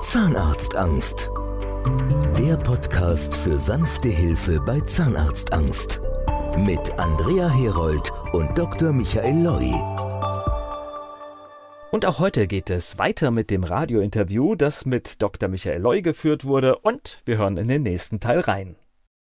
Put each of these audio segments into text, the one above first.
Zahnarztangst. Der Podcast für sanfte Hilfe bei Zahnarztangst. Mit Andrea Herold und Dr. Michael Loi. Und auch heute geht es weiter mit dem Radiointerview, das mit Dr. Michael Loi geführt wurde und wir hören in den nächsten Teil rein.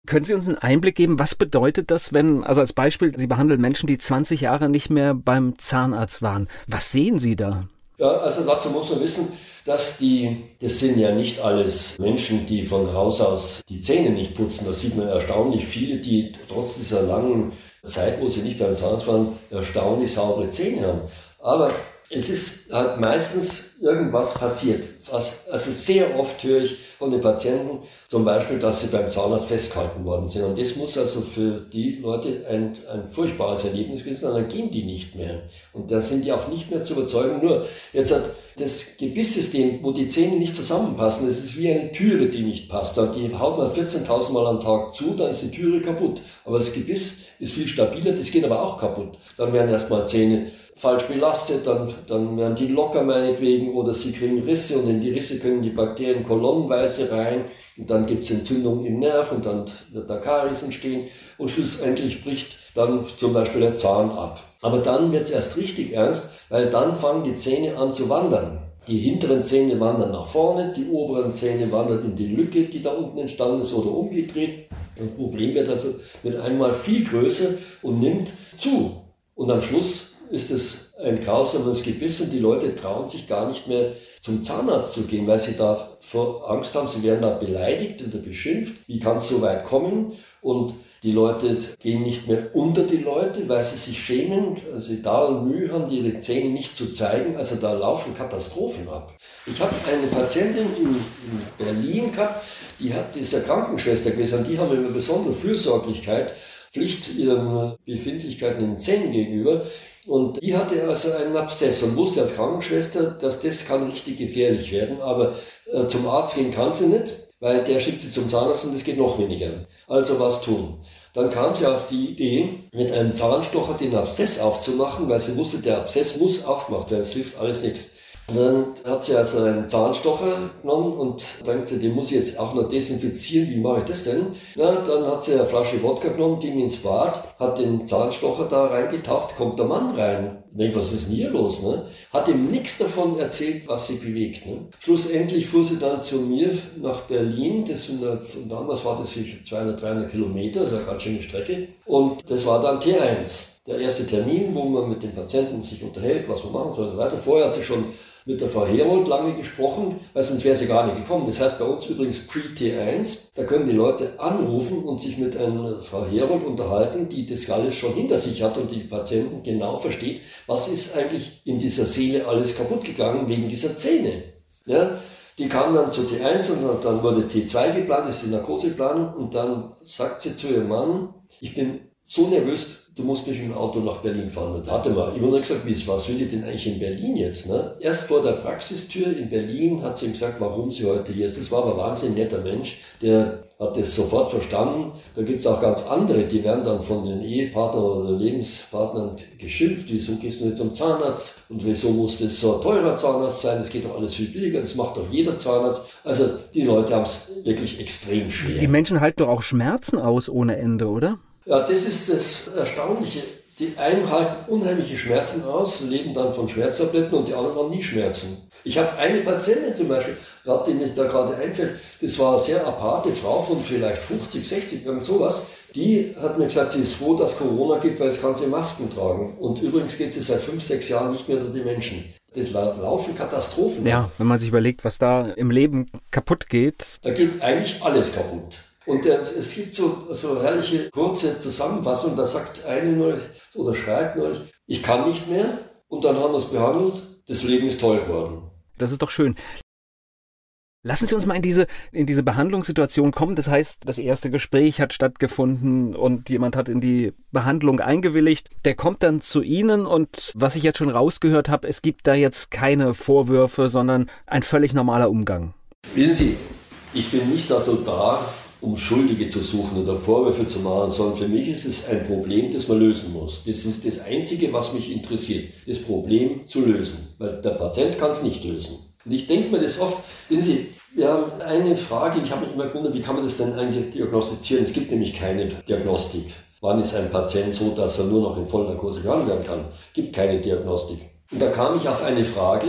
Können Sie uns einen Einblick geben, was bedeutet das, wenn, also als Beispiel, Sie behandeln Menschen, die 20 Jahre nicht mehr beim Zahnarzt waren. Was sehen Sie da? Ja, also dazu muss man wissen, dass die, das sind ja nicht alles Menschen, die von Haus aus die Zähne nicht putzen. Da sieht man erstaunlich viele, die trotz dieser langen Zeit, wo sie nicht beim Zahnarzt waren, erstaunlich saubere Zähne haben. Aber es ist halt meistens irgendwas passiert. Also sehr oft höre ich von den Patienten zum Beispiel, dass sie beim Zahnarzt festgehalten worden sind. Und das muss also für die Leute ein, ein furchtbares Erlebnis gewesen sein. Dann gehen die nicht mehr. Und da sind die auch nicht mehr zu überzeugen. Nur jetzt hat das Gebisssystem, wo die Zähne nicht zusammenpassen, das ist wie eine Türe, die nicht passt. Die haut man 14.000 Mal am Tag zu, dann ist die Türe kaputt. Aber das Gebiss ist viel stabiler, das geht aber auch kaputt. Dann werden erstmal Zähne falsch belastet, dann, dann werden die locker meinetwegen oder sie kriegen Risse und in die Risse können die Bakterien kolonnenweise rein und dann gibt es Entzündungen im Nerv und dann wird da Karies entstehen und schlussendlich bricht dann zum Beispiel der Zahn ab. Aber dann wird es erst richtig ernst, weil dann fangen die Zähne an zu wandern. Die hinteren Zähne wandern nach vorne, die oberen Zähne wandern in die Lücke, die da unten entstanden ist oder umgedreht. Das Problem wird also mit einmal viel größer und nimmt zu. Und am Schluss ist es ein grausames Gebiss und die Leute trauen sich gar nicht mehr zum Zahnarzt zu gehen, weil sie da vor Angst haben, sie werden da beleidigt oder beschimpft. Wie kann es so weit kommen? Und die Leute gehen nicht mehr unter die Leute, weil sie sich schämen, sie da Mühe haben, ihre Zähne nicht zu zeigen. Also da laufen Katastrophen ab. Ich habe eine Patientin in, in Berlin gehabt, die hat dieser Krankenschwester gewesen, und die haben eine besondere Fürsorglichkeit, Pflicht ihren Befindlichkeiten in den Zähnen gegenüber. Und die hatte also einen Abszess und wusste als Krankenschwester, dass das kann richtig gefährlich werden. Aber äh, zum Arzt gehen kann sie nicht, weil der schickt sie zum Zahnarzt und das geht noch weniger. Also was tun? Dann kam sie auf die Idee, mit einem Zahnstocher den Abszess aufzumachen, weil sie wusste, der Abszess muss aufgemacht werden, es hilft alles nichts. Und dann hat sie also einen Zahnstocher genommen und denkt sie, den muss ich jetzt auch noch desinfizieren. Wie mache ich das denn? Na, dann hat sie eine Flasche Wodka genommen, ging ins Bad, hat den Zahnstocher da reingetaucht, kommt der Mann rein. Denkt, was ist denn hier los? Ne? Hat ihm nichts davon erzählt, was sie bewegt. Ne? Schlussendlich fuhr sie dann zu mir nach Berlin. Das sind, damals war das 200, 300 Kilometer, das ist eine ganz schöne Strecke. Und das war dann T1 der erste Termin, wo man mit den Patienten sich unterhält, was man machen soll und so weiter. Vorher hat sie schon mit der Frau Herold lange gesprochen, weil sonst wäre sie gar nicht gekommen. Das heißt bei uns übrigens Pre-T1, da können die Leute anrufen und sich mit einer Frau Herold unterhalten, die das alles schon hinter sich hat und die Patienten genau versteht, was ist eigentlich in dieser Seele alles kaputt gegangen wegen dieser Zähne. Ja, die kam dann zu T1 und dann wurde T2 geplant, das ist die Narkoseplanung und dann sagt sie zu ihrem Mann, ich bin so nervös, du musst mich mit dem Auto nach Berlin fahren. Und hatte mal immer noch gesagt, wie, was will ich denn eigentlich in Berlin jetzt? Ne? Erst vor der Praxistür in Berlin hat sie ihm gesagt, warum sie heute hier ist. Das war aber ein wahnsinnig netter Mensch, der hat das sofort verstanden. Da gibt es auch ganz andere, die werden dann von den Ehepartnern oder Lebenspartnern geschimpft. Wieso gehst du nicht zum Zahnarzt? Und wieso muss das so ein teurer Zahnarzt sein? Das geht doch alles viel billiger. Das macht doch jeder Zahnarzt. Also die Leute haben es wirklich extrem schwer. Die Menschen halten doch auch Schmerzen aus ohne Ende, oder? Ja, das ist das Erstaunliche. Die einen halten unheimliche Schmerzen aus, leben dann von Schmerztabletten und die anderen haben nie Schmerzen. Ich habe eine Patientin zum Beispiel, die mir da gerade einfällt, das war eine sehr aparte Frau von vielleicht 50, 60, irgend sowas. Die hat mir gesagt, sie ist froh, dass Corona gibt, weil jetzt kann sie Masken tragen. Und übrigens geht sie seit fünf, sechs Jahren nicht mehr unter die Menschen. Das laufen Katastrophen. Ja, wenn man sich überlegt, was da im Leben kaputt geht. Da geht eigentlich alles kaputt. Und der, es gibt so, so herrliche kurze Zusammenfassungen, da sagt eine neulich oder schreibt neulich, ich kann nicht mehr und dann haben wir es behandelt, das Leben ist toll geworden. Das ist doch schön. Lassen Sie uns mal in diese, in diese Behandlungssituation kommen. Das heißt, das erste Gespräch hat stattgefunden und jemand hat in die Behandlung eingewilligt. Der kommt dann zu Ihnen und was ich jetzt schon rausgehört habe, es gibt da jetzt keine Vorwürfe, sondern ein völlig normaler Umgang. Wissen Sie, ich bin nicht dazu da, um Schuldige zu suchen oder Vorwürfe zu machen, sondern für mich ist es ein Problem, das man lösen muss. Das ist das Einzige, was mich interessiert, das Problem zu lösen. Weil der Patient kann es nicht lösen. Und ich denke mir das oft, wissen Sie, wir haben eine Frage, ich habe mich immer gewundert, wie kann man das denn eigentlich diagnostizieren? Es gibt nämlich keine Diagnostik. Wann ist ein Patient so, dass er nur noch in Vollnarkose behandelt werden kann? Es Gibt keine Diagnostik. Und da kam ich auf eine Frage,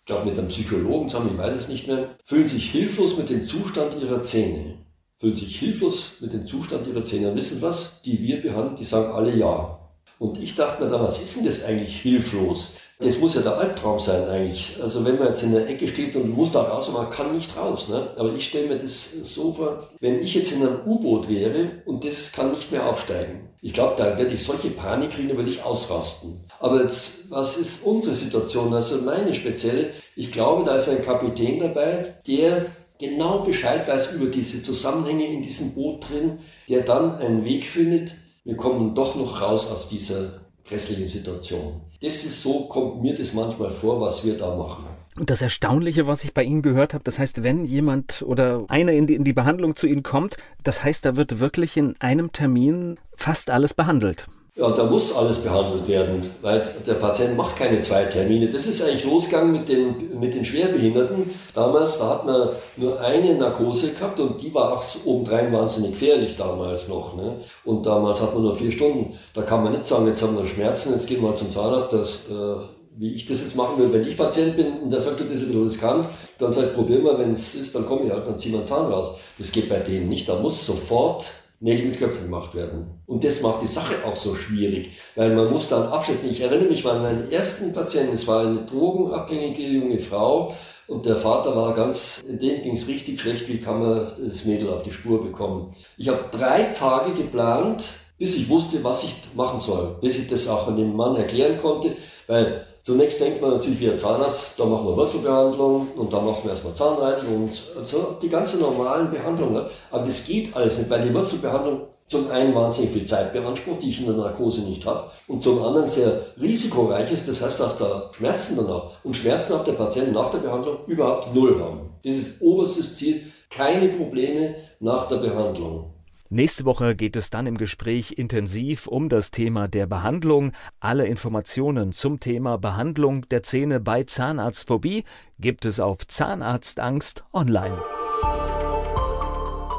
ich glaube mit einem Psychologen zusammen, ich weiß es nicht mehr, fühlen sich hilflos mit dem Zustand ihrer Zähne. Fühlen sich hilflos mit dem Zustand ihrer Zähne. Und wissen was? Die wir behandeln, die sagen alle ja. Und ich dachte mir dann, was ist denn das eigentlich hilflos? Das muss ja der Albtraum sein eigentlich. Also wenn man jetzt in der Ecke steht und muss da raus und man kann nicht raus. Ne? Aber ich stelle mir das so vor, wenn ich jetzt in einem U-Boot wäre und das kann nicht mehr aufsteigen. Ich glaube, da werde ich solche Panik kriegen, da würde ich ausrasten. Aber jetzt, was ist unsere Situation? Also meine spezielle, ich glaube, da ist ein Kapitän dabei, der genau Bescheid weiß über diese Zusammenhänge in diesem Boot drin, der dann einen Weg findet, wir kommen doch noch raus aus dieser grässlichen Situation. Das ist so, kommt mir das manchmal vor, was wir da machen. Und das Erstaunliche, was ich bei Ihnen gehört habe, das heißt, wenn jemand oder einer in die, in die Behandlung zu Ihnen kommt, das heißt, da wird wirklich in einem Termin fast alles behandelt. Ja, da muss alles behandelt werden, weil der Patient macht keine zwei Termine. Das ist eigentlich losgegangen mit den, mit den Schwerbehinderten. Damals, da hat man nur eine Narkose gehabt und die war auch obendrein wahnsinnig gefährlich damals noch. Ne? Und damals hat man nur vier Stunden. Da kann man nicht sagen, jetzt haben wir Schmerzen, jetzt gehen wir zum Zahnarzt. Das, äh, wie ich das jetzt machen würde, wenn ich Patient bin und der sagt, das ist ein bisschen riskant, dann ich, probier mal, wenn es ist, dann komme ich halt, dann ziehen wir einen Zahn raus. Das geht bei denen nicht. Da muss sofort Nägel mit Köpfen gemacht werden. Und das macht die Sache auch so schwierig, weil man muss dann abschätzen. Ich erinnere mich an meinen ersten Patienten, es war eine drogenabhängige junge Frau und der Vater war ganz, dem ging es richtig schlecht, wie kann man das Mädel auf die Spur bekommen. Ich habe drei Tage geplant, bis ich wusste, was ich machen soll, bis ich das auch an dem Mann erklären konnte, weil Zunächst denkt man natürlich wie ein Zahnarzt, da machen wir Wurzelbehandlung und da machen wir erstmal Zahnreinigung und so, die ganze normalen Behandlungen. Aber das geht alles nicht, weil die Wurzelbehandlung zum einen wahnsinnig viel Zeit beansprucht, die ich in der Narkose nicht habe, und zum anderen sehr risikoreich ist. Das heißt, dass da Schmerzen danach und Schmerzen auf der Patienten nach der Behandlung überhaupt null haben. Das ist oberstes Ziel, keine Probleme nach der Behandlung. Nächste Woche geht es dann im Gespräch intensiv um das Thema der Behandlung. Alle Informationen zum Thema Behandlung der Zähne bei Zahnarztphobie gibt es auf Zahnarztangst online.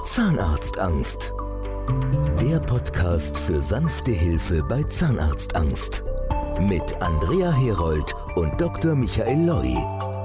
Zahnarztangst. Der Podcast für sanfte Hilfe bei Zahnarztangst. Mit Andrea Herold und Dr. Michael Loi.